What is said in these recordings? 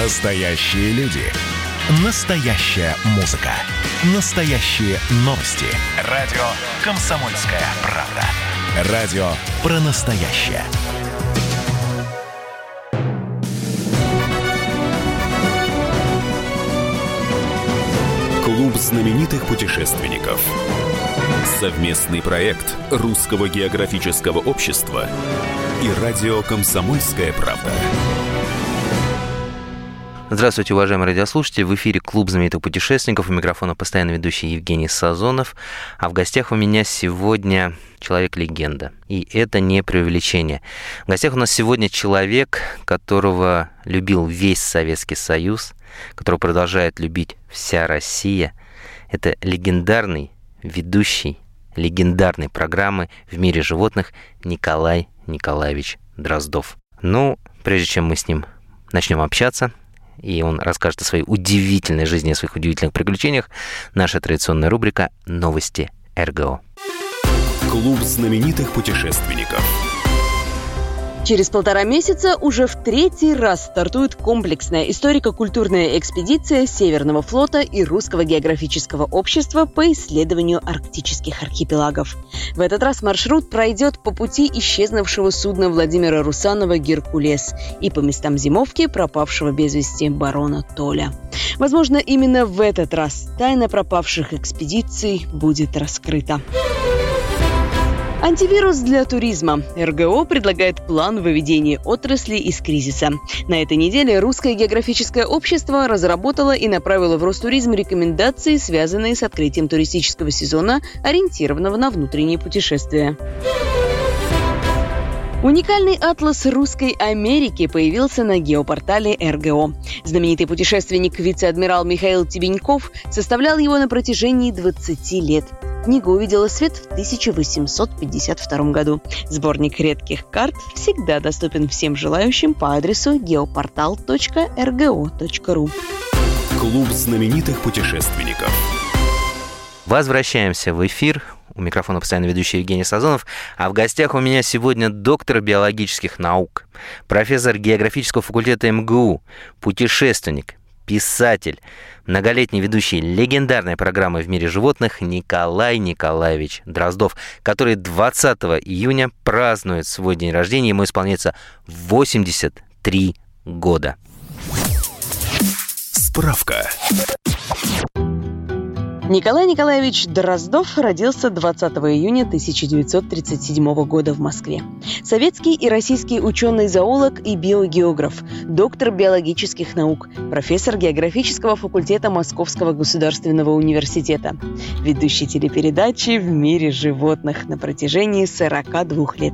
Настоящие люди. Настоящая музыка. Настоящие новости. Радио «Комсомольская правда». Радио про настоящее. Клуб знаменитых путешественников. Совместный проект Русского географического общества и радио «Комсомольская правда». Здравствуйте, уважаемые радиослушатели. В эфире Клуб знаменитых путешественников. У микрофона постоянно ведущий Евгений Сазонов. А в гостях у меня сегодня человек-легенда. И это не преувеличение. В гостях у нас сегодня человек, которого любил весь Советский Союз, которого продолжает любить вся Россия. Это легендарный ведущий легендарной программы «В мире животных» Николай Николаевич Дроздов. Ну, прежде чем мы с ним начнем общаться, и он расскажет о своей удивительной жизни, о своих удивительных приключениях, наша традиционная рубрика «Новости РГО». Клуб знаменитых путешественников. Через полтора месяца уже в третий раз стартует комплексная историко-культурная экспедиция Северного флота и Русского географического общества по исследованию арктических архипелагов. В этот раз маршрут пройдет по пути исчезнувшего судна Владимира Русанова «Геркулес» и по местам зимовки пропавшего без вести барона Толя. Возможно, именно в этот раз тайна пропавших экспедиций будет раскрыта. Антивирус для туризма. РГО предлагает план выведения отрасли из кризиса. На этой неделе Русское географическое общество разработало и направило в Ростуризм рекомендации, связанные с открытием туристического сезона, ориентированного на внутренние путешествия. Уникальный атлас русской Америки появился на геопортале РГО. Знаменитый путешественник вице-адмирал Михаил Тебеньков составлял его на протяжении 20 лет. Книга увидела свет в 1852 году. Сборник редких карт всегда доступен всем желающим по адресу geoportal.rgo.ru. Клуб знаменитых путешественников. Возвращаемся в эфир. У микрофона постоянно ведущий Евгений Сазонов. А в гостях у меня сегодня доктор биологических наук, профессор географического факультета МГУ, путешественник, писатель, многолетний ведущий легендарной программы «В мире животных» Николай Николаевич Дроздов, который 20 июня празднует свой день рождения. Ему исполняется 83 года. Справка. Николай Николаевич Дроздов родился 20 июня 1937 года в Москве. Советский и российский ученый-зоолог и биогеограф, доктор биологических наук, профессор географического факультета Московского государственного университета, ведущий телепередачи «В мире животных» на протяжении 42 лет.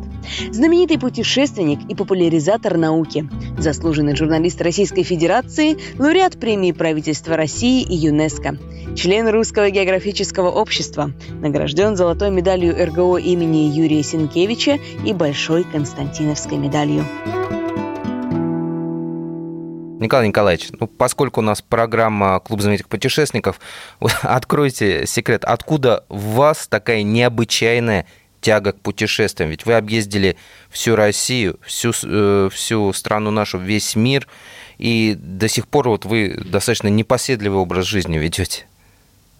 Знаменитый путешественник и популяризатор науки, заслуженный журналист Российской Федерации, лауреат премии правительства России и ЮНЕСКО, член Русского географического общества, награжден золотой медалью РГО имени Юрия Сенкевича и Большой Константиновской медалью. Николай Николаевич, ну, поскольку у нас программа «Клуб знаменитых путешественников», откройте секрет, откуда у вас такая необычайная тяга к путешествиям? Ведь вы объездили всю Россию, всю, э, всю страну нашу, весь мир, и до сих пор вот вы достаточно непоседливый образ жизни ведете.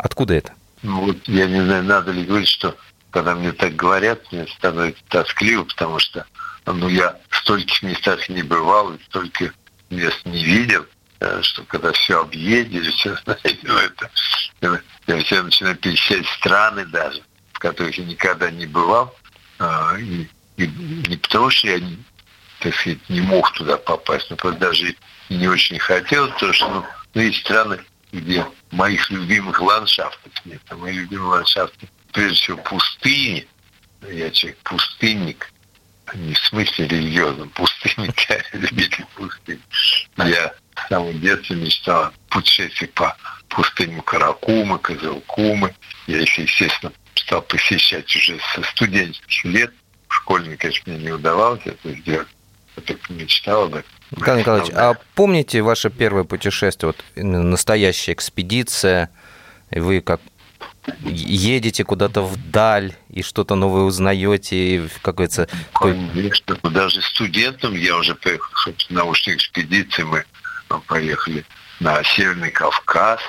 Откуда это? Ну вот я не знаю, надо ли говорить, что когда мне так говорят, мне становится тоскливо, потому что ну, я в стольких местах не бывал, и столько мест не видел, э, что когда все объедешь, все, знаете, ну, это, я все начинаю перечислять страны даже, в которых я никогда не бывал, а, и, и не потому, что я, так сказать, не мог туда попасть, но просто даже не очень хотел, потому что ну, ну, есть страны, где моих любимых ландшафтов нет. А мои любимые ландшафты, прежде всего, пустыни. Я человек пустынник, не в смысле религиозном, пустынник, я любитель пустыни. Я с самого детства мечтал путешествовать по пустыням Каракумы, Козылкумы. Я их, естественно, стал посещать уже со студенческих лет. Школьник, конечно, мне не удавалось это сделать. Я только мечтал об этом. Николай Николаевич, а помните ваше первое путешествие, вот настоящая экспедиция, и вы как едете куда-то вдаль и что-то новое узнаете, и, как говорится... Конечно, даже студентом я уже поехал в научной экспедиции, мы поехали на Северный Кавказ,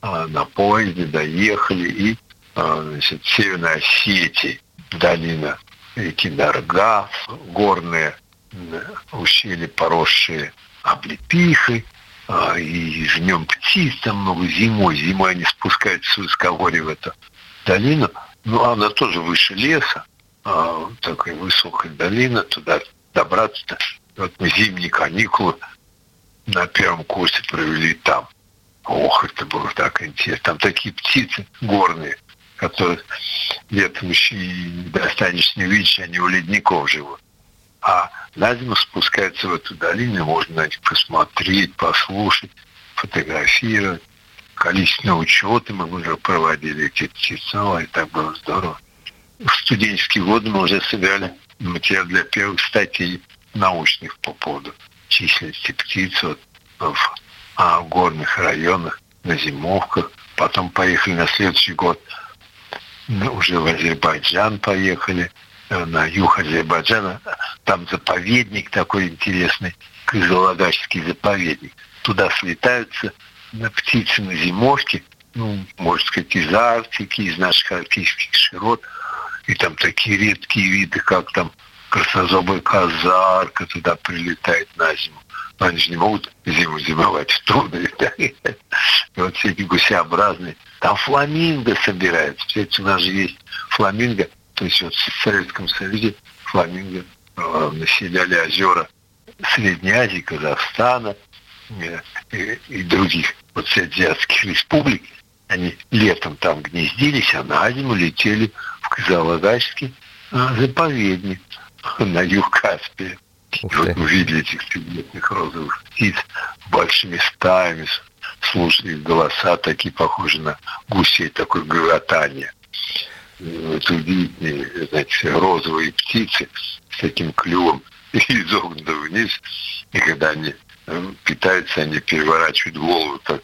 а, на поезде доехали и а, значит, Северной Осетии, долина реки Даргав, горные ущелья, поросшие облепихой, а, и жнем птиц там много зимой. Зимой они спускаются с высокогорья в эту долину. Ну, она тоже выше леса, такая высокая долина, туда добраться-то. Вот мы зимние каникулы на первом курсе провели там. Ох, это было так интересно. Там такие птицы горные, которые летом еще и не достанешь, не видишь, они у ледников живут. А на зиму спускаются в эту долину, можно на них посмотреть, послушать, фотографировать. Количественные учеты мы уже проводили птицы, и так было здорово. В студенческие годы мы уже собирали материал для первых статей научных по поводу численности птиц вот, в а, горных районах, на зимовках. Потом поехали на следующий год уже в Азербайджан поехали, на юг Азербайджана. Там заповедник такой интересный, Кызылагачский заповедник. Туда слетаются на птицы на зимовке, ну, можно сказать, из Арктики, из наших арктических широт. И там такие редкие виды, как там краснозобая казарка туда прилетает на зиму. Но они же не могут зиму зимовать, трудно летать. И вот все эти гусеобразные. Там фламинго собираются. Кстати, у нас же есть фламинго. То есть вот в Советском Союзе фламинго э, населяли озера Средней Азии, Казахстана э, и, и других вот азиатских республик. Они летом там гнездились, а на зиму летели в Казалагачский э, заповедник на юг Каспия. Вот увидели этих цветных розовых птиц большими стаями, слушали голоса, такие похожи на гусей, такое гротание. Это удивительные, знаете, розовые птицы с таким клювом изогнуто вниз. И когда они э, питаются, они переворачивают голову так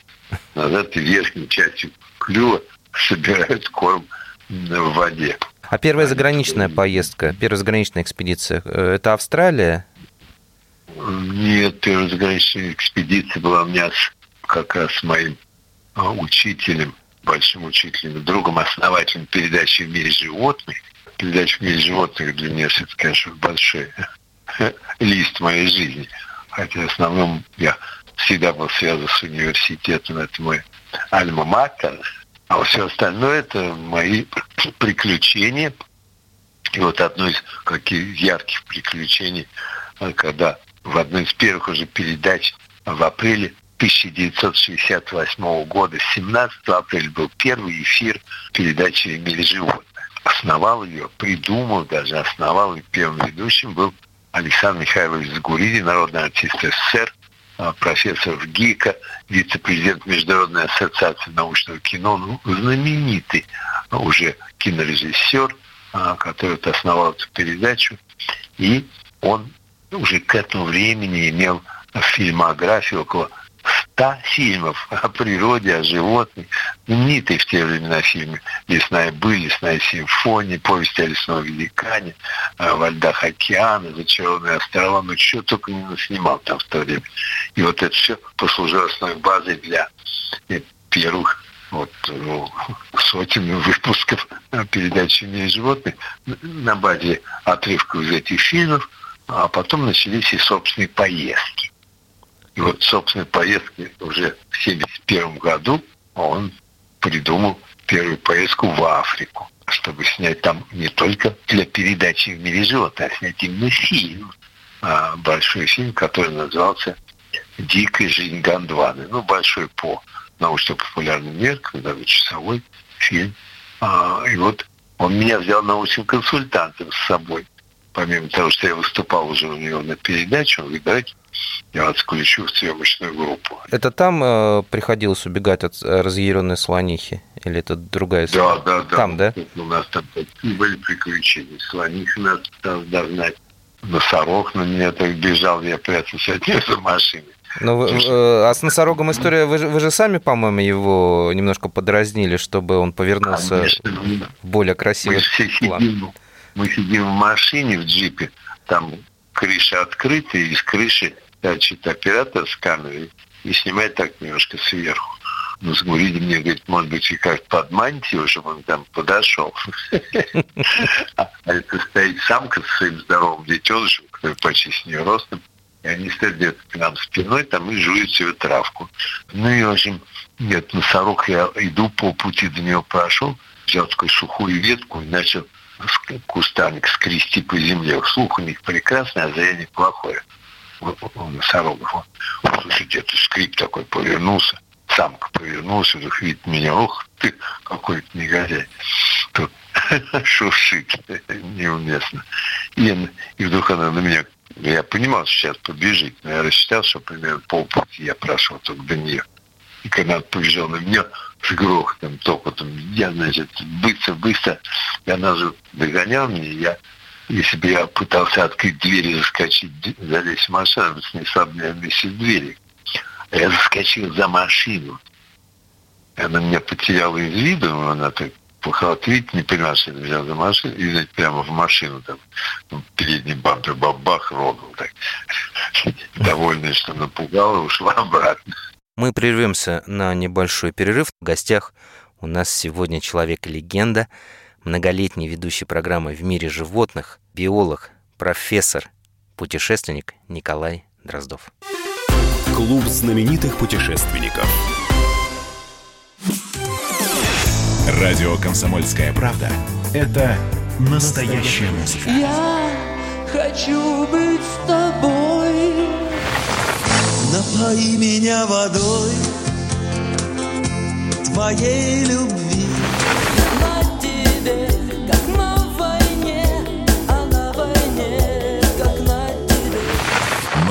назад и верхней частью клюва собирают корм в воде. А первая заграничная поездка, первая заграничная экспедиция, э, это Австралия? Нет, первая заграничная экспедиция была у меня с, как раз с моим учителем, большим учителем, другом, основателем передачи «В мире животных». Передача «В мире животных» для меня это, конечно, большой лист моей жизни. Хотя в основном я всегда был связан с университетом, это мой альма-матер, а все остальное это мои приключения. И вот одно из каких ярких приключений, э, когда в одной из первых уже передач в апреле 1968 года, 17 апреля был первый эфир передачи «Мир животных». Основал ее, придумал даже, основал и первым ведущим был Александр Михайлович Загуриди, народный артист СССР, а, профессор в ГИКа, вице-президент Международной ассоциации научного кино, ну, знаменитый уже кинорежиссер, а, который основал эту передачу. И он уже к этому времени имел фильмографию около 100 фильмов о природе, о животных. Знаменитые в те времена фильмы «Лесная быль», «Лесная симфония», «Повесть о лесном великане», «Во льдах океана», «Зачарованные острова», ну что только не снимал там в то время. И вот это все послужило основной базой для э, первых вот, ну, сотен выпусков передачи «Мир животных» на базе отрывков из этих фильмов, а потом начались и собственные поездки. И вот, собственно, поездки уже в 1971 году он придумал первую поездку в Африку, чтобы снять там не только для передачи в мире животных, а снять именно фильм. А, большой фильм, который назывался «Дикая жизнь Гондваны». Ну, большой по научно-популярным меркам, даже часовой фильм. А, и вот он меня взял научным консультантом с собой. Помимо того, что я выступал уже у него на передаче, он говорит, давайте я включу в съемочную группу. Это там э, приходилось убегать от э, разъяренной слонихи? Или это другая история? Да, да, да. Там, да? У нас там были приключения. Слонихи нас там догнать. Носорог на меня так бежал, я прятался от него за машиной. Ну, вы, э, а с носорогом история, вы, вы же сами, по-моему, его немножко подразнили, чтобы он повернулся Конечно, в более красивый мы план. Сидим, мы сидим в машине, в джипе, там крыша открыта, и из крыши торчит оператор с камерой и снимает так немножко сверху. Ну, видим мне, говорит, может быть, и как под мантию, чтобы он там подошел. А это стоит самка с своим здоровым детенышем, который почти с нее ростом. И они стоят где-то к нам спиной, там и жуют свою травку. Ну и, в общем, нет, носорог я иду по пути до него прошел, взял такую сухую ветку и начал кустарник скрести по земле. Слух у них прекрасный, а зрение плохое. Носорогов. Вот, слушайте, это скрип такой повернулся. Самка повернулся, вдруг видит меня. Ух ты, какой-то негодяй. Тут шуршит неуместно. И, и вдруг она на меня я понимал, что сейчас побежит, но я рассчитал, что примерно полпути я прошел только до нее. И когда она побежала на меня с грохотом, топотом, я, значит, быстро-быстро, и она же догоняла меня, я, если бы я пытался открыть дверь и заскочить, залезть в машину, снесла бы меня вместе с дверью. А я заскочил за машину. И она меня потеряла из виду, она так видите, не понимал, что это взял за машину, и знаете, прямо в машину там ну, передний бампер бабах рогал так. Довольный, что напугал, ушла обратно. Мы прервемся на небольшой перерыв. В гостях у нас сегодня человек-легенда, многолетний ведущий программы «В мире животных», биолог, профессор, путешественник Николай Дроздов. Клуб знаменитых путешественников. Радио «Комсомольская правда» — это настоящая музыка. Я хочу быть с тобой. Напои меня водой твоей любви.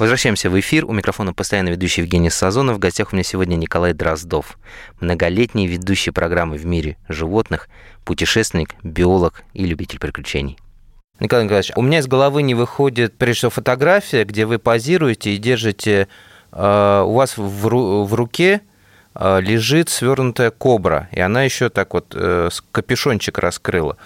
Возвращаемся в эфир. У микрофона постоянно ведущий Евгений Сазонов. В гостях у меня сегодня Николай Дроздов. Многолетний ведущий программы в мире животных, путешественник, биолог и любитель приключений. Николай Николаевич, у меня из головы не выходит, прежде всего, фотография, где вы позируете и держите, э, у вас в, ру, в руке э, лежит свернутая кобра, и она еще так вот э, капюшончик раскрыла.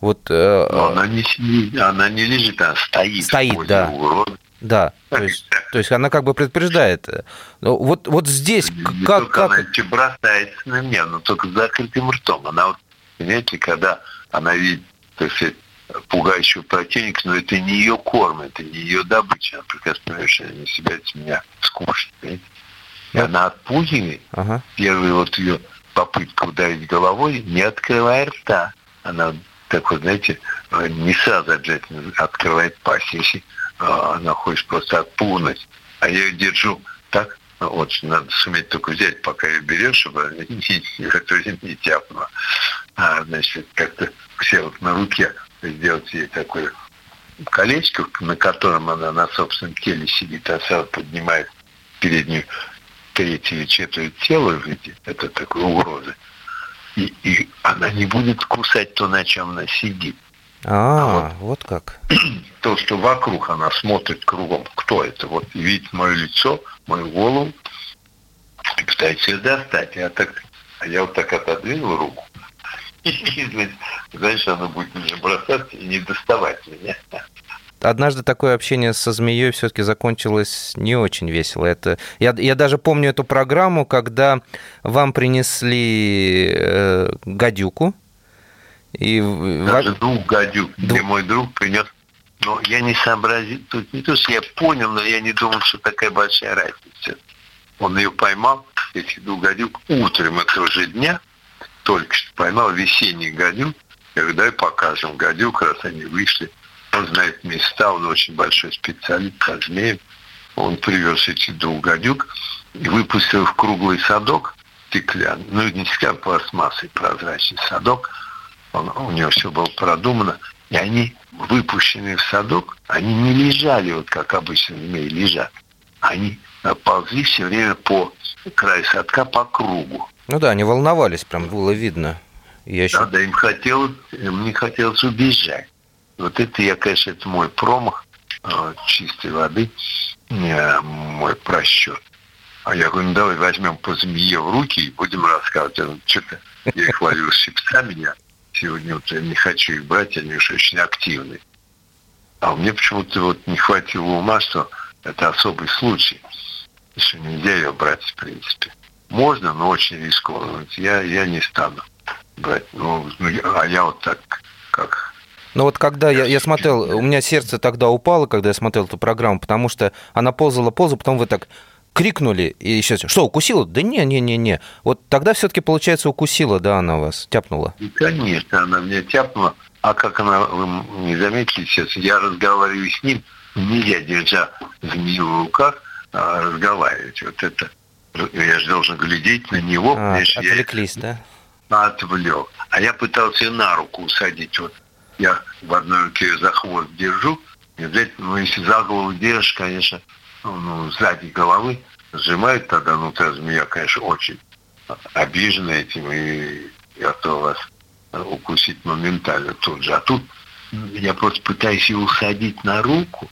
Вот, э, Но она не, она не лежит, она стоит. Стоит, да. Урода. Да, то есть, то есть она как бы предупреждает. Ну, вот, вот здесь не как... как... Она бросается на меня, но только с закрытым ртом. Она вот, понимаете, когда она видит, так сказать, пугающего противника, но это не ее корм, это не ее добыча. Она прекрасно понимает, что они себя от меня скушать. Понимаете? И она отпугивает. Ага. Первая вот ее попытка ударить головой, не открывая рта. Она так вот, знаете, не сразу обязательно открывает пасть, если э, она хочет просто отпугнуть. А я ее держу так, вот, надо суметь только взять, пока ее берешь, чтобы она не, не, не тяпнула. А, значит, как-то все вот на руке сделать ей такое колечко, на котором она на собственном теле сидит, а сразу поднимает переднюю третью или четверть тела в виде, это такой угрозы. И, и она не будет кусать то, на чем она сидит. А, а вот, вот как. То, что вокруг она смотрит кругом, кто это, вот видит мое лицо, мою голову, и пытается ее достать. Я так, а я вот так отодвинул руку, знаешь, оно будет мне бросаться и не доставать меня. Однажды такое общение со змеей все-таки закончилось не очень весело. Это я, я даже помню эту программу, когда вам принесли э, гадюку. И даже в... двух гадюк, где мой друг принес. Но я не сообразил, тут не то, что я понял, но я не думал, что такая большая разница. Он ее поймал, этих двух гадюк, утром этого же дня – только что поймал весенний гадюк. Я говорю, дай покажем гадюк, раз они вышли. Он знает места, он очень большой специалист по змеям. Он привез эти двух гадюк и выпустил в круглый садок стеклянный, ну не стеклянный, пластмассой прозрачный садок. У него все было продумано. И они, выпущенные в садок, они не лежали, вот как обычно змеи лежат. Они ползли все время по краю садка по кругу. Ну да, они волновались, прям было видно. Я еще... Да, да, им хотелось, им не хотелось убежать. Вот это я, конечно, это мой промах э, чистой воды, э, мой просчет. А я говорю, ну давай возьмем по змее в руки и будем рассказывать. Он, что-то я их ловил щипцами, я сегодня вот я не хочу их брать, они уж очень активные. А мне почему-то вот не хватило ума, что это особый случай. Еще нельзя ее брать, в принципе. Можно, но очень рискованно. Я, я не стану брать. Ну, ну, а я вот так, как Ну вот когда я, я смотрел, у меня сердце тогда упало, когда я смотрел эту программу, потому что она ползала, ползала, потом вы так крикнули, и сейчас, что, укусила? Да не, не, не, не. Вот тогда все-таки, получается, укусила, да, она вас, тяпнула. Конечно, она меня тяпнула. А как она, вы не заметили сейчас, я разговариваю с ним, нельзя, держа змею в руках, а, разговаривать. Вот это, я же должен глядеть на него, А, понимаешь, я отвлеклись, да? отвлек. А я пытался ее на руку усадить. Вот я в одной руке ее за хвост держу, и ну, если за голову держишь, конечно, ну, ну, сзади головы сжимает тогда, ну, та змея, конечно, очень обижена этим, и готова вас укусить моментально тут же. А тут я просто пытаюсь ее усадить на руку,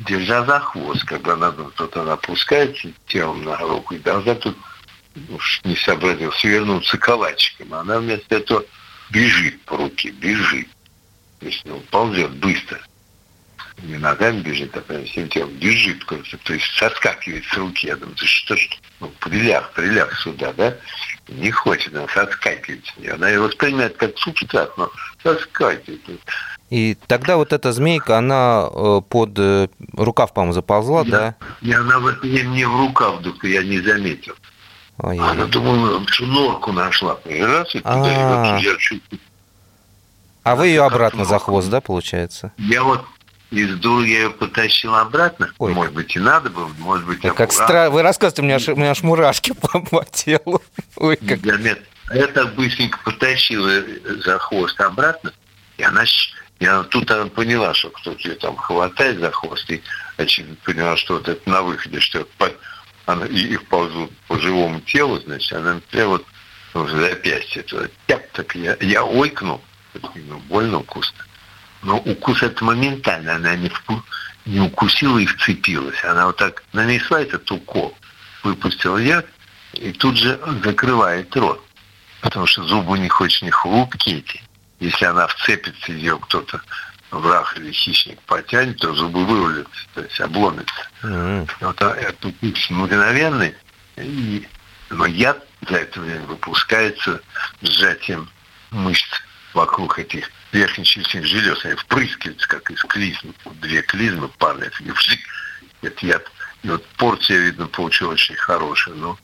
держа за хвост, когда она, тут она опускается телом на руку, и должна тут, уж не сообразил, свернуться калачиком. Она вместо этого бежит по руке, бежит. То есть, ну, ползет быстро. Не ногами бежит, а прям всем телом бежит, короче, то есть соскакивает с руки. Я думаю, ты что ж, ну, приляг, приляг сюда, да? Не хочет она соскакивать. с нее. Она его воспринимает как субстрат, но соскакивает. И тогда вот эта змейка, она э, под э, рукав, по-моему, заползла, да? И она вот мне, мне в рукав вдруг, я не заметил. Ой, Она думала, что норку нашла. Раз, и туда, и А. вот я чуть А вы ее обратно за хвост, да, получается? Я вот из дуру я ее потащил обратно. Ой. Может быть, и надо было, может быть, я Как стра... Вы рассказываете, у меня, аж, у меня аж мурашки по, по телу. Ой, как... Замет. А Я так быстренько потащил за хвост обратно, и она, я тут она поняла, что кто-то ее там хватает за хвост, и очевидно поняла, что вот это на выходе, что по- она, и их ползут по живому телу, значит, она прям вот в запястье, туда, тяп, так я, я ойкнул, ну, больно вкусно. Но укус это моментально, она не, вку- не укусила и вцепилась. Она вот так нанесла этот укол, выпустила яд и тут же закрывает рот. Потому что зубы у них очень хрупкие эти. Если она вцепится, ее кто-то враг или хищник потянет, то зубы вывалятся, то есть обломятся. М. Вот а этот укус мгновенный, и, но яд за это время выпускается сжатием мышц вокруг этих верхнечелюстных желез. Они впрыскиваются, как из клизмы. Две клизмы падают, и вжик, этот яд. И вот порция, видно, получилась очень хорошая. Но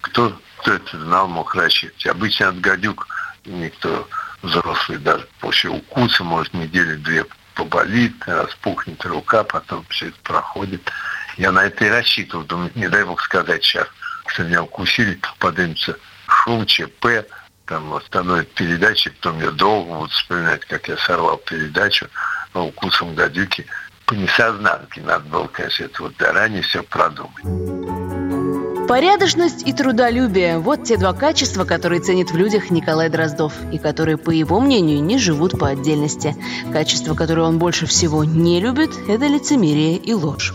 кто, кто это знал, мог рассчитывать. Обычно от гадюк никто взрослый даже после укуса может неделю-две поболит, распухнет рука, потом все это проходит. Я на это и рассчитывал. Думаю, не дай бог сказать сейчас, что меня укусили, поднимется шум, ЧП, там остановят передачи, потом я долго буду вспоминать, как я сорвал передачу а укусом гадюки по несознанке. Надо было, конечно, это вот заранее все продумать. Порядочность и трудолюбие – вот те два качества, которые ценит в людях Николай Дроздов и которые, по его мнению, не живут по отдельности. Качество, которое он больше всего не любит – это лицемерие и ложь.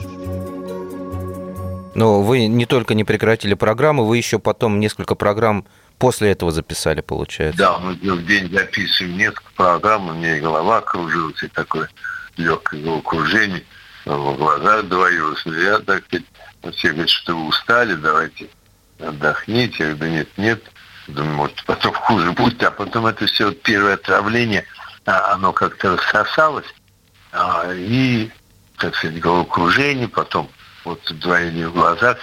Но вы не только не прекратили программу, вы еще потом несколько программ после этого записали, получается. Да, мы в день записываем несколько программ, у меня голова кружилась, и такое легкое головокружение, в глазах двоилось. Я так сказать, все говорят, что вы устали, давайте отдохните. Я говорю, да нет, нет. Думаю, может, потом хуже будет. А потом это все первое отравление, а, оно как-то рассосалось. а, и, так сказать, головокружение, потом вот двоение в глазах,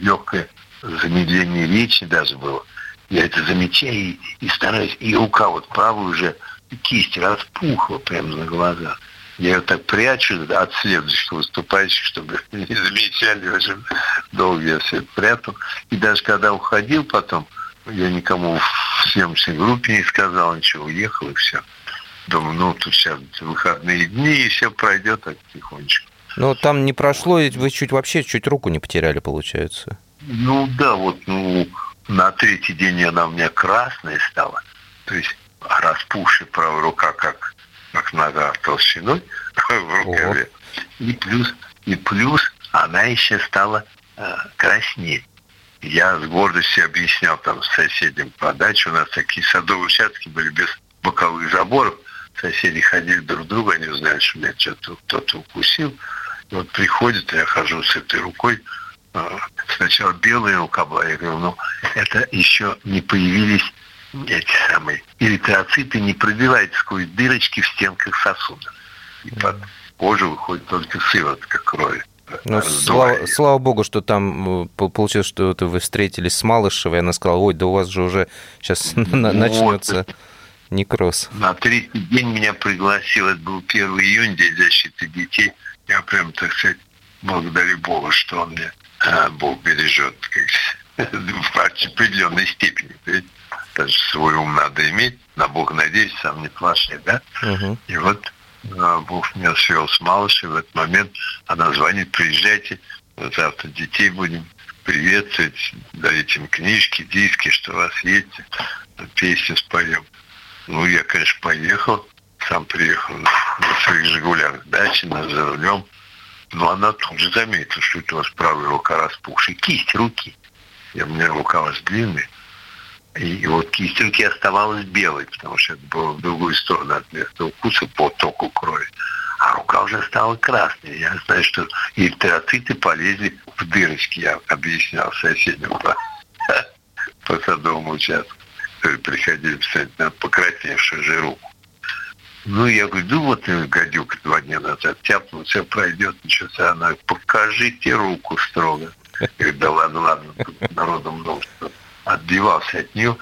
легкое замедление речи даже было. Я это замечаю и, и стараюсь. И рука вот правая уже, кисть распухла прямо на глазах. Я ее так прячу от следующих выступающих, чтобы не замечали. Очень долго я все прятал. И даже когда уходил потом, я никому в съемочной группе не сказал ничего, уехал и все. Думаю, ну тут сейчас выходные дни, и все пройдет так тихонечко. Но там не прошло, ведь вы чуть вообще чуть руку не потеряли, получается. Ну да, вот ну на третий день она у меня красная стала. То есть распухшая правая рука, как, как нога толщиной в рукаве. И плюс, и плюс она еще стала э, краснеть. Я с гордостью объяснял там соседям по даче, у нас такие садовые участки были без боковых заборов, соседи ходили друг к другу, они узнали, что меня что-то кто-то укусил. И вот приходит, я хожу с этой рукой, а, сначала белая рука была, я говорю, ну, это еще не появились эти самые эритроциты, не пробиваются сквозь дырочки в стенках сосудов. И под кожу выходит только сыворотка крови. Ну, слава, слава богу, что там э, по- получилось, что вы встретились с Малышевой, и она сказала, ой, да у вас же уже сейчас Вот. начнется некроз. На третий день меня пригласил, это был 1 июня, День защиты детей. Я прям, так сказать, благодарю Бога, что он мне, Бог бережет как, в определенной степени. Даже свой ум надо иметь, на Бога надеюсь, сам не плашай, да? Мгм. И вот а, Бог меня свел с Малышей в этот момент. Она звонит, приезжайте, завтра детей будем приветствовать, дарите им книжки, диски, что у вас есть, песни споем. Ну, я, конечно, поехал, сам приехал на своих «Жигулях» дачи, на за рулем. Но она тут же заметила, что это у вас правая рука распухшая. Кисть руки. И у меня рука у вас длинная. И, вот кисть руки оставалась белой, потому что это было в другую сторону от места укуса по току крови. А рука уже стала красной. Я знаю, что эритроциты полезли в дырочки. Я объяснял соседям по, по садовому участку. Приходили писать на покрасневшую же руку. Ну, я говорю, ну вот гадюка два дня назад тяпнул, все пройдет, ничего себе. Она, покажите руку строго. Я говорю, да ладно, ладно, тут народу много. что Отбивался от нее,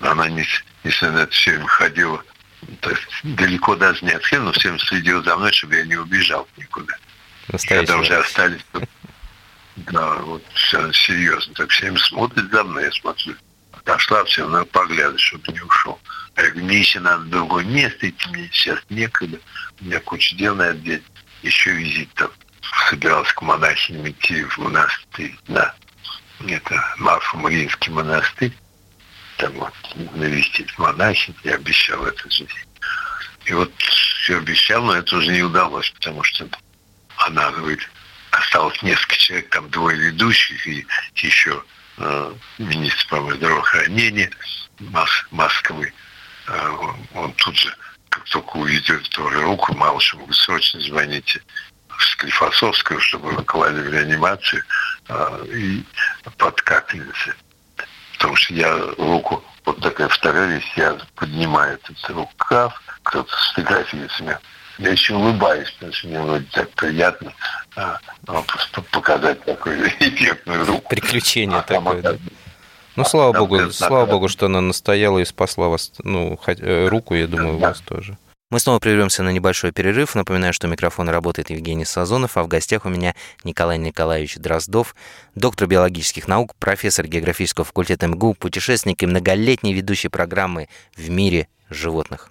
она, не, несмотря на это, все время ходила, то есть далеко даже не от всех, но всем следила за мной, чтобы я не убежал никуда. Когда уже остались, да, вот все серьезно, так всем смотрят за мной, я смотрю. Отошла, все, надо поглядывать, чтобы не ушел. А Я говорю, мне еще надо в другое место идти, мне сейчас некогда, у меня куча дел надо делать, еще визит там. Собирался к монахиням идти в монастырь, да. Это Марфа-Мариинский монастырь. Там вот навестить монахинь, я обещал это же. И вот все обещал, но это уже не удалось, потому что она говорит, осталось несколько человек, там двое ведущих и еще министр, по-моему, здравоохранения Мос- Москвы. Э, он, он тут же, как только увидел тоже руку, Малышеву, срочно звоните в Склифосовскую, чтобы его клали в реанимацию э, и под капельницы. Потому что я руку, вот такая вторая вещь, я поднимаю этот рукав, кто-то сфотографируется меня. Я еще улыбаюсь, потому что мне вроде так приятно а, а, просто показать такую эффектную руку. Приключение А там такое, да. опять- Ну, слава там богу, прям слава так, богу, что она настояла и спасла вас, ну, хоть- э, руку, я думаю, Да. вас тоже. Мы снова прервемся на небольшой перерыв. Напоминаю, что микрофон работает Евгений Сазонов, а в гостях у меня Николай Николаевич Дроздов, доктор биологических наук, профессор географического факультета МГУ, путешественник и многолетний ведущий программы «В мире животных».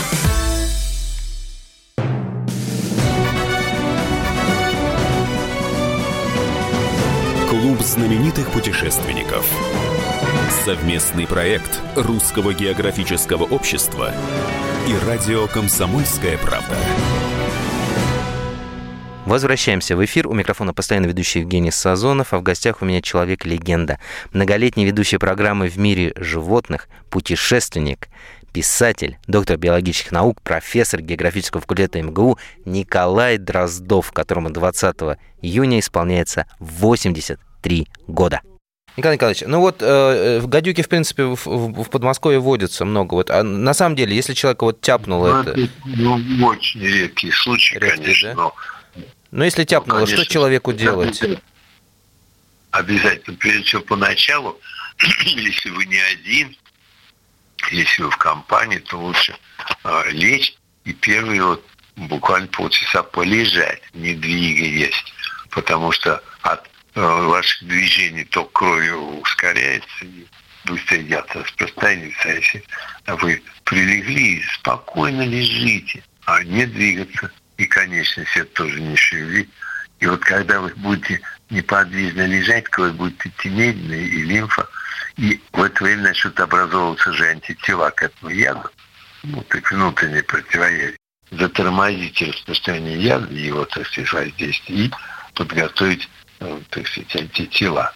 Знаменитых путешественников. Совместный проект Русского географического общества и радио «Комсомольская правда». Возвращаемся в эфир. У микрофона постоянно ведущий Евгений Сазонов, а в гостях у меня человек-легенда. Многолетний ведущий программы «В мире животных», путешественник, писатель, доктор биологических наук, профессор географического факультета МГУ Николай Дроздов, которому 20 июня исполняется 83 года. Николай Николаевич, ну вот э, в гадюки, в принципе, в, в- в Подмосковье водится много. Вот, а на самом деле, если человека вот тяпнуло Ну, это... ну, очень редкие случаи, Редкие, конечно, да? но Ну, если тяпнуло, Ну, что конечно, человеку делать? Обязательно, прежде всего, поначалу, если вы не один, если вы в компании, то лучше э, лечь и первые вот буквально полчаса полежать, не двигаясь, потому что от э, ваших движений ток крови ускоряется, и быстрее яд распространяется. А если вы прилегли и спокойно лежите, а не двигаться, и конечности тоже не шевелить, и вот когда вы будете неподвижно лежать, кровь будет идти медленно, и лимфа, и в это время начнут образовываться же антитела к этому яду, ну, так внутреннее противоядие. Затормозить распространение яда, его, так сказать, воздействие, и подготовить, э, так сказать, антитела.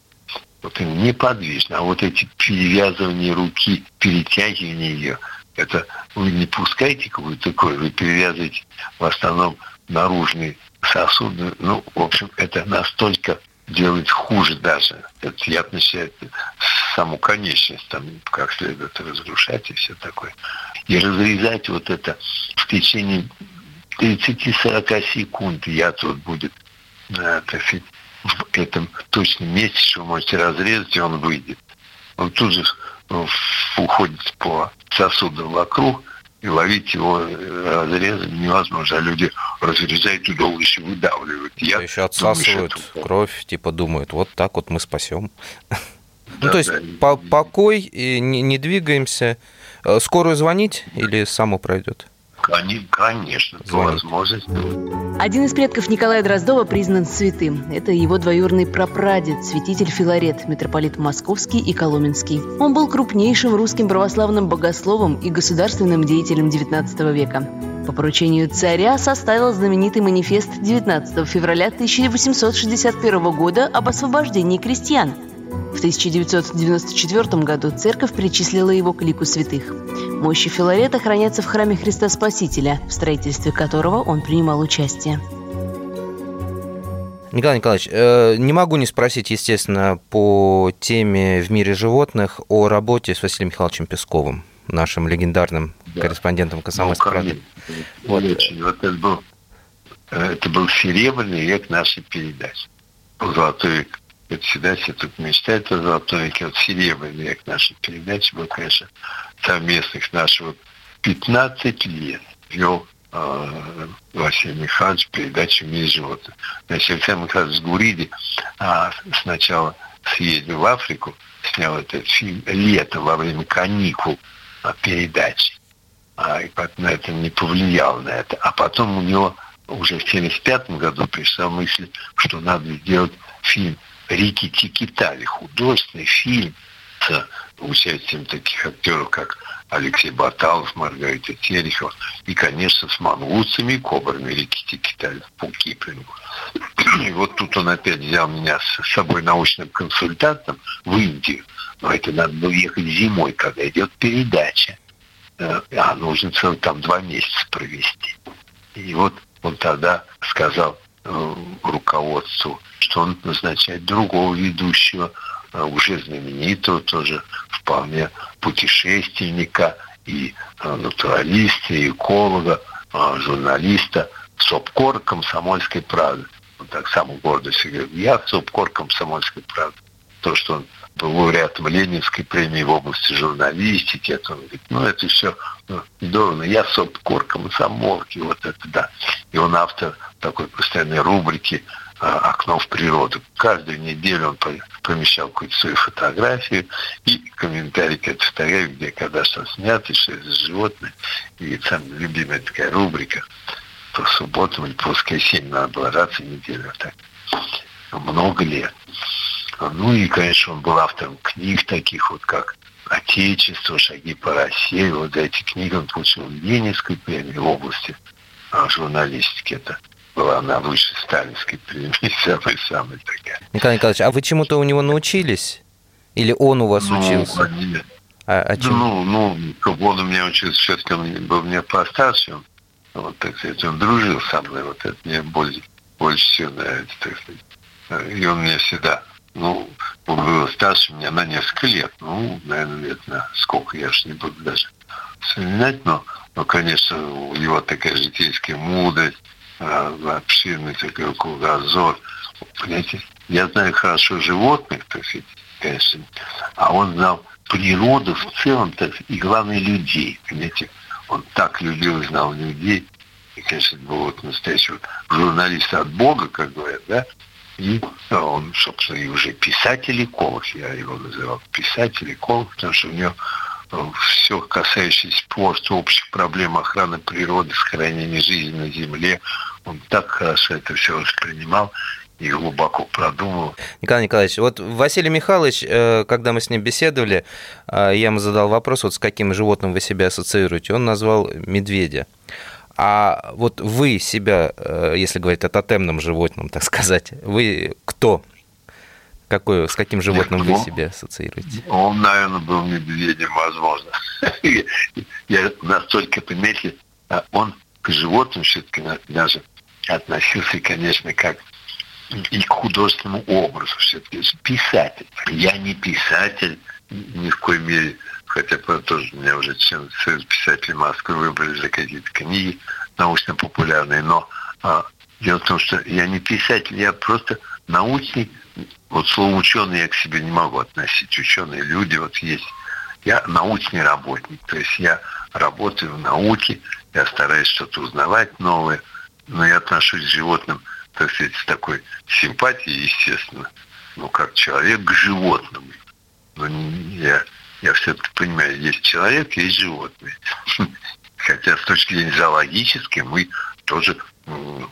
Вот им неподвижно. А вот эти перевязывания руки, перетягивание ее, это вы не пускаете какую-то кровь, вы перевязываете в основном наружные сосуды. Ну, в общем, это настолько делает хуже даже. Это яд начинает саму конечность там как следует разрушать и все такое. И разрезать вот это в течение 30-40 секунд яд вот будет э, так сказать, в этом точном месте, что вы можете разрезать, и он выйдет. Он тут же э, уходит по сосудам вокруг, и ловить его э, разрезом невозможно. А люди разрезают и долго еще выдавливают. Я еще отсасывают думаю, что... кровь, типа думают, вот так вот мы спасем. Ну, то есть по покой, и не, не двигаемся. Э, скорую звонить или само пройдет? Конечно, по возможности. Один из предков Николая Дроздова признан святым. Это его двоюродный прапрадед, святитель Филарет, митрополит Московский и Коломенский. Он был крупнейшим русским православным богословом и государственным деятелем XIX века. По поручению царя составил знаменитый манифест 19 февраля 1861 года об освобождении крестьян – в 1994 году церковь причислила его к лику святых. Мощи Филарета хранятся в храме Христа Спасителя, в строительстве которого он принимал участие. Николай Николаевич, э, не могу не спросить, естественно, по теме «В мире животных» о работе с Василием Михайловичем Песковым, нашим легендарным да. корреспондентом «Комсомольской ну, правды». Вот. вот это был, э, это был серебряный век нашей передачи. Золотой век председатель мечтает о золотой веке. Вот серебряный век нашей передачи был, конечно, совместных наших вот 15 лет вел э, Василий Михайлович передачу «Мир животных». Значит, Александр Михайлович Гуриди а, сначала съездил в Африку, снял этот фильм «Лето» во время каникул а, передачи. А, и на это не повлиял на это. А потом у него уже в 1975 году пришла мысль, что надо сделать фильм Рики Тикитали, художественный фильм с участием таких актеров, как Алексей Баталов, Маргарита Терехова, и, конечно, с мангусами и кобрами Рики Тикитали по Киплингу. И вот тут он опять взял меня с собой научным консультантом в Индию. Но это надо было ехать зимой, когда идет передача. Э, а нужно целых там два месяца провести. И вот он тогда сказал э, руководству что он назначает другого ведущего, а, уже знаменитого тоже, вполне путешественника и а, натуралиста, и эколога, журналиста, СОПКОР комсомольской правды. Он так сам гордо себе говорит, я СОПКОР комсомольской правды. То, что он был лауреатом Ленинской премии в области журналистики, это он говорит, ну это все ну, здорово, я СОПКОР комсомолки, вот это да. И он автор такой постоянной рубрики а, окно в природу. Каждую неделю он помещал какую-то свою фотографию и комментарий к этой фотографии, где когда что снято, что это животное. И самая любимая такая рубрика по субботам или по воскресеньям надо было раз в неделю так. Много лет. Ну и, конечно, он был автором книг таких вот, как «Отечество», «Шаги по России». Вот за эти книги он получил Ленинскую премию в области а, журналистики. Это была она выше сталинской премии, самая-самая такая. Николай Николаевич, а вы чему-то у него научились? Или он у вас ну, учился? А, а чем? Ну, ну, он у меня учился, все-таки он был мне постарше, вот, так сказать, он дружил со мной, вот это мне больше, больше всего нравится, так сказать. И он мне всегда, ну, старше меня на несколько лет, ну, наверное, лет на сколько, я же не буду даже вспоминать, но, но конечно, у него такая житейская мудрость, обширный такой кругозор. Понимаете, я знаю хорошо животных, так сказать, конечно, а он знал природу в целом, так и главное людей, понимаете. он так любил и знал людей. И, конечно, был вот настоящий журналист от Бога, как говорят, да. И он, собственно, и уже писатель-эколог, я его называл писатель-эколог, потому что у него все касающееся просто общих проблем охраны природы, сохранения жизни на Земле, он так хорошо это все воспринимал и глубоко продумал. Николай Николаевич, вот Василий Михайлович, э, когда мы с ним беседовали, э, я ему задал вопрос, вот с каким животным вы себя ассоциируете. Он назвал медведя. А вот вы себя, э, если говорить о тотемном животном, так сказать, вы кто? Какой, с каким животным Нет, вы себя ассоциируете? Он, наверное, был медведем, возможно. Я настолько, понимаете, он к животным все-таки даже относился, конечно, как и к художественному образу все-таки. Писатель. Я не писатель ни в коей мере, хотя тоже меня уже член Союз писателей Москвы выбрали за какие-то книги научно-популярные, но а, дело в том, что я не писатель, я просто научный, вот слово ученый я к себе не могу относить, ученые люди вот есть. Я научный работник, то есть я работаю в науке, я стараюсь что-то узнавать новое, но я отношусь к животным – так сказать, с такой симпатией, естественно, ну, как человек к животным. Но я, я все-таки понимаю, есть человек, есть животные. Хотя с точки зрения зоологической мы тоже ну,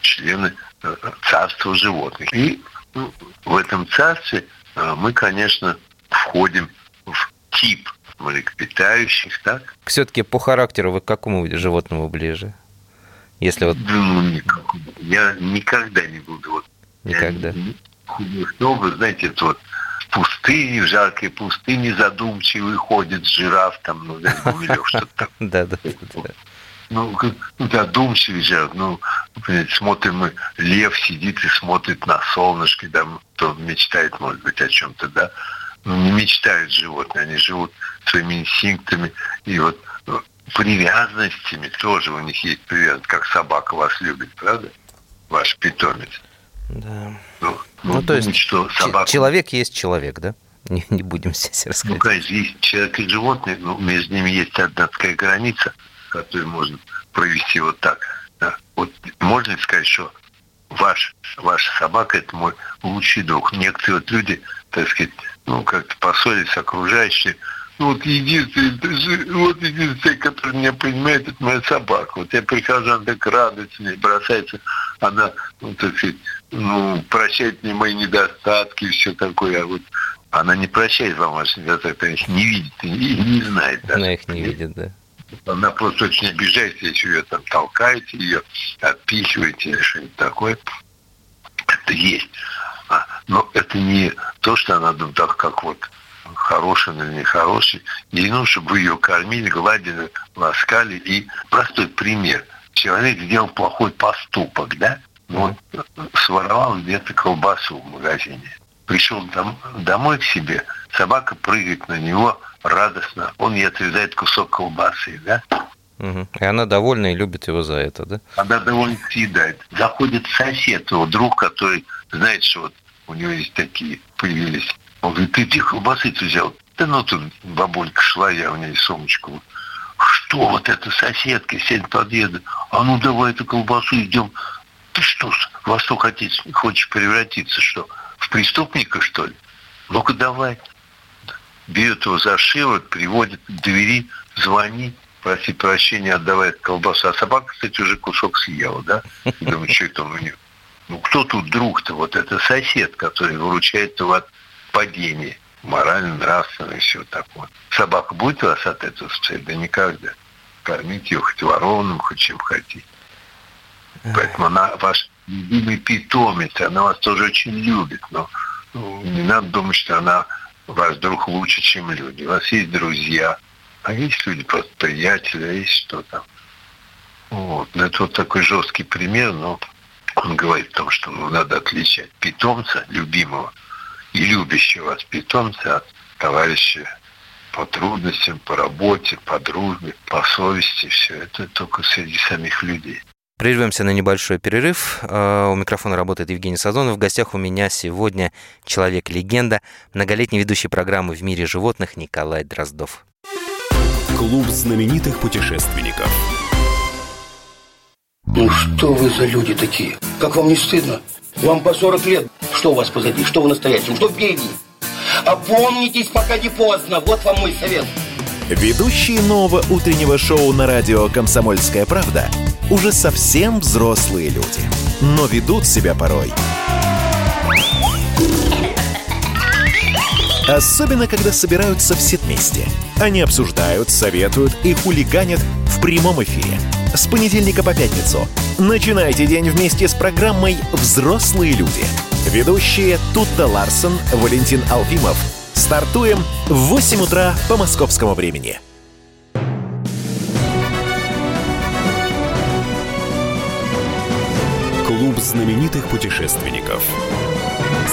члены э, царства животных. И ну, в этом царстве э, мы, конечно, входим в тип млекопитающих, так? Все-таки по характеру вы к какому животному ближе? Если вот... Ну, я никогда не буду. Вот, никогда. Я, что вы знаете, это вот пустыне, в жаркой пустыне задумчивый ходит жираф, там, ну, Гумилев, что-то там. Да, да, да. Ну, задумчивый же, ну, смотрим мы, лев сидит и смотрит на солнышко, да, кто мечтает, может быть, о чем-то, да. Ну, не мечтают животные, они живут своими инстинктами, и вот привязанностями тоже у них есть привязанность, как собака вас любит, правда? Ваш питомец. Да. Ну, ну, ну то есть что собака... человек есть человек, да? Не, не будем здесь рассказывать. Ну, конечно, есть человек и животные, но между ними есть одна такая граница, которую можно провести вот так. Да? Вот можно сказать, что ваш, ваша собака – это мой лучший друг. Некоторые вот люди, так сказать, ну, как-то поссорились с окружающими, вот единственный, вот единственный, который меня понимает, это моя собака. Вот я прихожу, она так радуется бросается, она, ну, так сказать, ну, прощает мне мои недостатки и все такое. А вот она не прощает вам ваши недостатки, она их не видит и не, не знает. Даже. Она их не видит, да. Она просто очень обижается, если ее там толкаете, ее отпихиваете или что-нибудь такое. Это есть. А, но это не то, что она так, как вот хороший или нехороший. Ей нужно, чтобы вы ее кормили, гладили, ласкали. И простой пример. Человек сделал плохой поступок, да? Ну, вот своровал где-то колбасу в магазине. Пришел дом, домой к себе, собака прыгает на него радостно. Он ей отрезает кусок колбасы, да? Угу. И она довольна и любит его за это, да? Она довольно съедает. Заходит сосед, его друг, который знает, что вот у него есть такие, появились он говорит, ты где колбасы ты взял? Да ну тут бабулька шла, я у нее сумочку. Что вот эта соседка, сядь подъеда. А ну давай эту колбасу идем. Ты что, во что хотите, хочешь превратиться, что? В преступника, что ли? Ну-ка давай. Берет его за шиворот, приводит к двери, звонит, просит прощения, отдавает колбасу. А собака, кстати, уже кусок съела, да? Думаю, что это у нее? Ну, кто тут друг-то? Вот это сосед, который выручает его от падение морально, нравственно и все такое. Собака будет вас от этого спасать? Да никогда. Кормите ее хоть вороном, хоть чем хотите. Поэтому она ваш любимый питомец, она вас тоже очень любит, но ну, не надо думать, что она ваш друг лучше, чем люди. У вас есть друзья, а есть люди просто приятели, а есть что там. Вот. Ну, это вот такой жесткий пример, но он говорит о том, что ну, надо отличать питомца, любимого, и любящего вас питомца от товарища по трудностям, по работе, по дружбе, по совести. Все это только среди самих людей. Прервемся на небольшой перерыв. А, у микрофона работает Евгений Сазонов. В гостях у меня сегодня человек-легенда, многолетний ведущий программы «В мире животных» Николай Дроздов. Клуб знаменитых путешественников. Ну что вы за люди такие? Как вам не стыдно? Вам по 40 лет. Что у вас позади? Что вы настоящем? Что впереди? Опомнитесь, пока не поздно. Вот вам мой совет. Ведущие нового утреннего шоу на радио «Комсомольская правда» уже совсем взрослые люди. Но ведут себя порой. Особенно, когда собираются все вместе. Они обсуждают, советуют и хулиганят в прямом эфире. С понедельника по пятницу. Начинайте день вместе с программой «Взрослые люди». Ведущие Тутта Ларсон, Валентин Алфимов. Стартуем в 8 утра по московскому времени. Клуб знаменитых путешественников.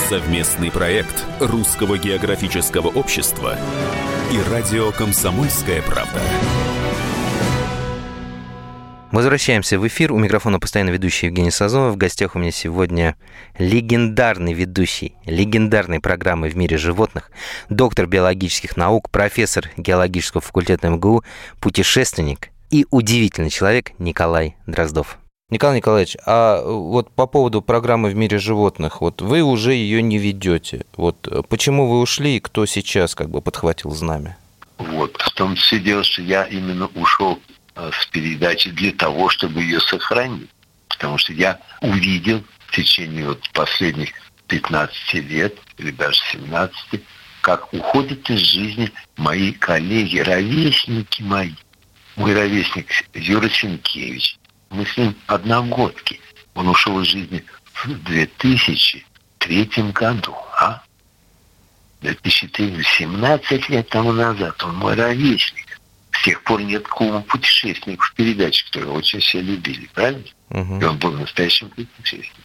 Совместный проект Русского географического общества и радио «Комсомольская правда». Возвращаемся в эфир. У микрофона постоянно ведущий Евгений Сазонов. В гостях у меня сегодня легендарный ведущий легендарной программы «В мире животных», доктор биологических наук, профессор геологического факультета МГУ, путешественник и удивительный человек Николай Дроздов. Николай Николаевич, а вот по поводу программы «В мире животных», вот вы уже ее не ведете. Вот почему вы ушли и кто сейчас как бы подхватил знамя? Вот. В том все дело, что я именно ушел э, с передачи для того, чтобы ее сохранить. Потому что я увидел в течение вот последних 15 лет, или даже 17, как уходят из жизни мои коллеги, ровесники мои. Мой ровесник Юра Сенкевич, мы с ним одногодки. Он ушел из жизни в 2003 году, а? 2003, 17 лет тому назад. Он мой ровесник. С тех пор нет клуба путешественников в передаче, которые очень все любили, правильно? Мгм. И он был настоящим путешественником.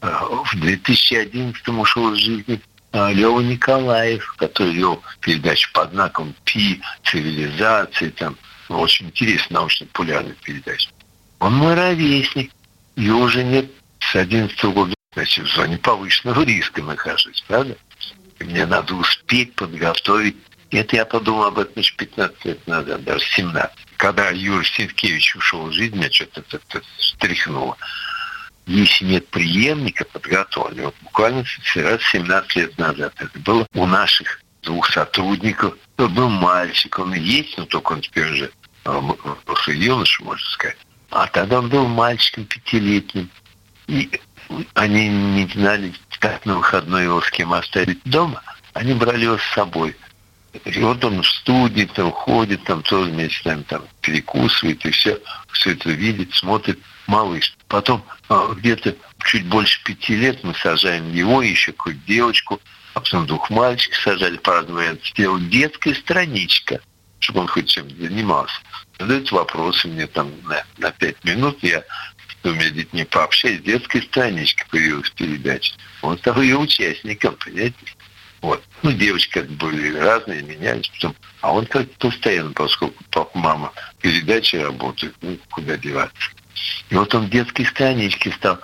А, В 2011 ушел из жизни Лева Николаев, который вел передачу под знаком Пи, цивилизации, там, ну, очень интересная научно-популярная передача. Он мой ровесник. Его уже нет с 11 года. Значит, в зоне повышенного риска нахожусь, правда? И мне надо успеть подготовить. Это я подумал об этом еще 15 лет назад, даже 17. Когда Юрий Сенкевич ушел из жизни, меня что-то это, это стряхнуло. Если нет преемника подготовленного, вот буквально раз 17 лет назад, это было у наших двух сотрудников, ну, был мальчик, он и есть, но только он теперь уже м- взрослый юноша, можно сказать. А тогда он был мальчиком пятилетним. И они не знали, как на выходной его с кем оставить дома. Они брали его с собой. И вот он в студии там ходит, там вместе с нами там перекусывает и все, все это видит, смотрит малыш. Потом а, где-то чуть больше пяти лет мы сажаем его, еще какую-то девочку, а потом двух мальчиков сажали по разному. Сделал детская страничка, чтобы он хоть чем-то занимался. Задают вопросы мне там на, на пять минут, я с двумя детьми пообщаюсь, детская страничка появилась в передаче. Вот стал ее участником, понимаете? Вот. Ну, девочки как бы были разные, менялись потом. А он как-то постоянно, поскольку папа, мама передачи работают, ну, куда деваться. И вот он в детской страничке стал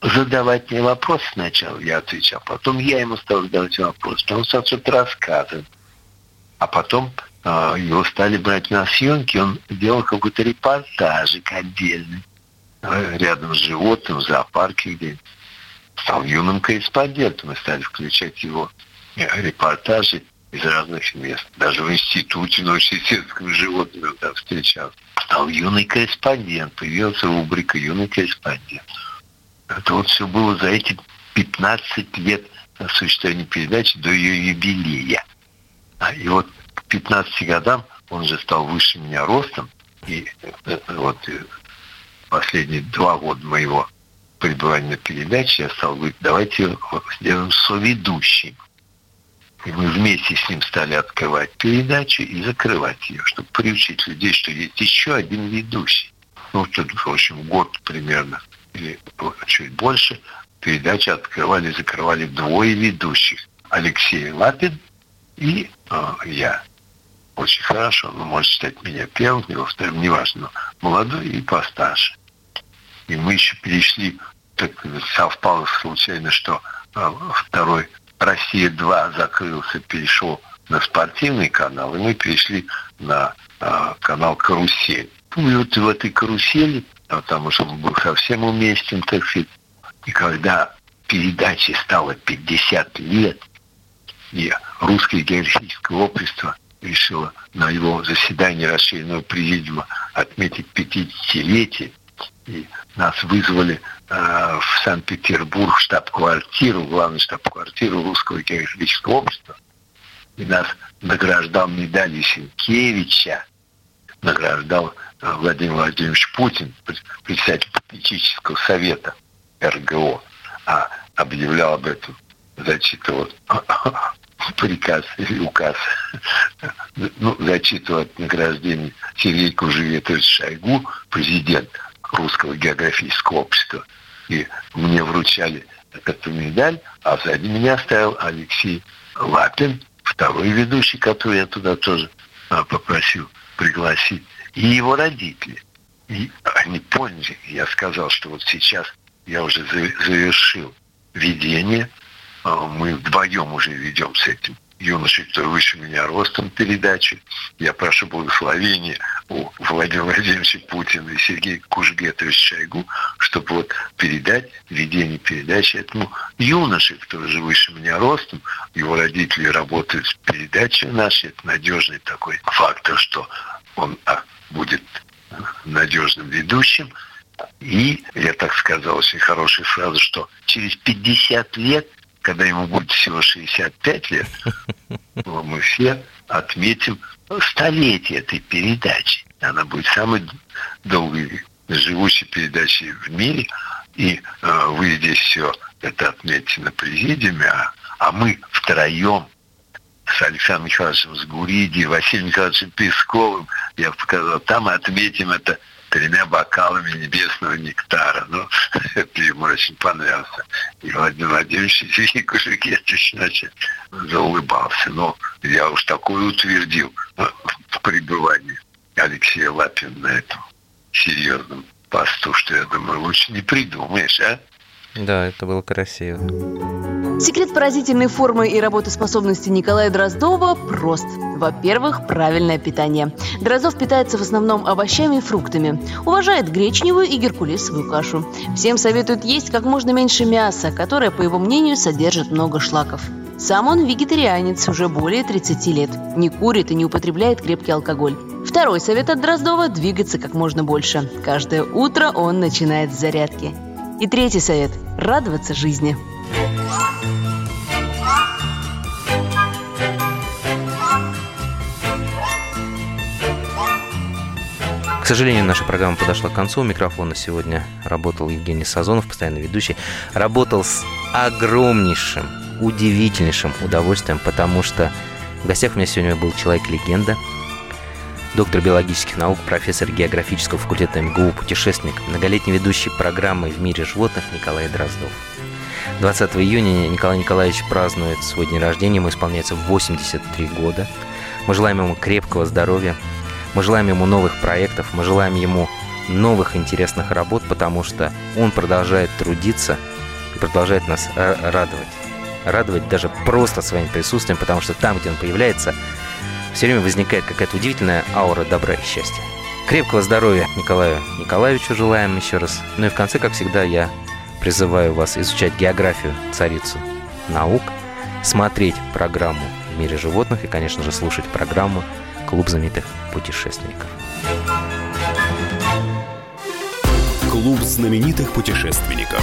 задавать мне вопросы сначала, я отвечал. Потом я ему стал задавать вопросы. Потом стал что-то рассказывать. А потом а, его стали брать на съемки, он делал какой-то репортажик отдельный э, рядом с животным, в зоопарке где Стал юным корреспондентом, и стали включать его э, репортажи из разных мест. Даже в институте научно-исследовательского животного там встречался. Стал юный корреспондент, появилась рубрика «Юный корреспондент». Это вот все было за эти 15 лет существования передачи до ее юбилея. А, И вот к 15 годам он же стал выше меня ростом. И э, вот э, последние два года моего пребывания на передаче я стал говорить, давайте сделаем соведущим. И мы вместе с ним стали открывать передачу и закрывать ее, чтобы приучить людей, что есть еще один ведущий. Ну, тут, в общем, год примерно, или чуть больше, передачи открывали и закрывали двое ведущих. Алексей Лапин и э, я. Очень хорошо. Ну, может считать меня первым, его вторым, неважно. но Молодой и постарше. И мы еще перешли, так совпало случайно, что э, второй Россия-2 закрылся, перешел на спортивный канал, и мы перешли на а, канал «Карусель». Ну, и вот в этой «Карусели», потому что он был совсем уместен, так сказать, и когда передаче стало 50 лет, и Русское географическое общество решило на его заседании расширенного президиума отметить 50-летие, и нас вызвали э, в Санкт-Петербург штаб-квартиру, главную штаб-квартиру Русского географического общества. И нас награждал медалью Сенкевича, награждал э, Владимир Владимирович Путин, председатель попечительского совета РГО, а объявлял об этом, зачитывал приказ или указ, ну, зачитывал от награждения Сергей Кужеветович Шойгу, президент Русского географического общества. И мне вручали эту медаль, а сзади меня стоял Алексей Лапин, второй ведущий, который я туда тоже а, попросил пригласить, и его родители. И они поняли, я сказал, что вот сейчас я уже завершил ведение, а, мы вдвоем уже ведем с этим юношей, кто выше меня ростом передачи. Я прошу благословения у Владимира Владимировича Путина и Сергея Кужбетовича Шойгу, чтобы вот передать ведение передачи этому юноше, кто уже выше меня ростом. Его родители работают с передачей нашей. Это надежный такой фактор, что он а, будет надежным ведущим. И я так сказал очень хорошую фразу, что через 50 лет когда ему будет всего 65 лет, мы все отметим столетие этой передачи. Она будет самой долгой живущей передачей в мире. И э, вы здесь все это отметите на президиуме, а, а мы втроем с Александром Михайловичем Сгуриди, Василием Михайловичем Песковым, я показал, там отметим это тремя бокалами небесного нектара. Ну, это ему очень понравился. И Владимир Владимирович Сергей Кужикетович, значит, заулыбался. Но я уж такое утвердил в пребывании Алексея Лапина на этом серьезном посту, что я думаю, лучше не придумаешь, а? Да, это было красиво. Секрет поразительной формы и работоспособности Николая Дроздова прост. Во-первых, правильное питание. Дроздов питается в основном овощами и фруктами. Уважает гречневую и геркулесовую кашу. Всем советует есть как можно меньше мяса, которое, по его мнению, содержит много шлаков. Сам он вегетарианец уже более 30 лет. Не курит и не употребляет крепкий алкоголь. Второй совет от Дроздова – двигаться как можно больше. Каждое утро он начинает с зарядки. И третий совет – радоваться жизни. К сожалению, наша программа подошла к концу. У микрофона сегодня работал Евгений Сазонов, постоянный ведущий. Работал с огромнейшим, удивительнейшим удовольствием, потому что в гостях у меня сегодня был человек-легенда, доктор биологических наук, профессор географического факультета МГУ, путешественник, многолетний ведущий программы «В мире животных» Николай Дроздов. 20 июня Николай Николаевич празднует свой день рождения, ему исполняется 83 года. Мы желаем ему крепкого здоровья, мы желаем ему новых проектов, мы желаем ему новых интересных работ, потому что он продолжает трудиться и продолжает нас радовать. Радовать даже просто своим присутствием, потому что там, где он появляется, все время возникает какая-то удивительная аура добра и счастья. Крепкого здоровья Николаю Николаевичу желаем еще раз. Ну и в конце, как всегда, я призываю вас изучать географию царицу наук, смотреть программу «В мире животных» и, конечно же, слушать программу «Клуб знаменитых путешественников». Клуб знаменитых путешественников.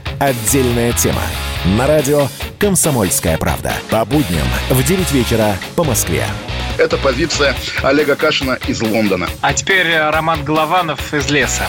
Отдельная тема. На радио «Комсомольская правда». По будням в 9 вечера по Москве. Это позиция Олега Кашина из Лондона. А теперь Роман Голованов из леса.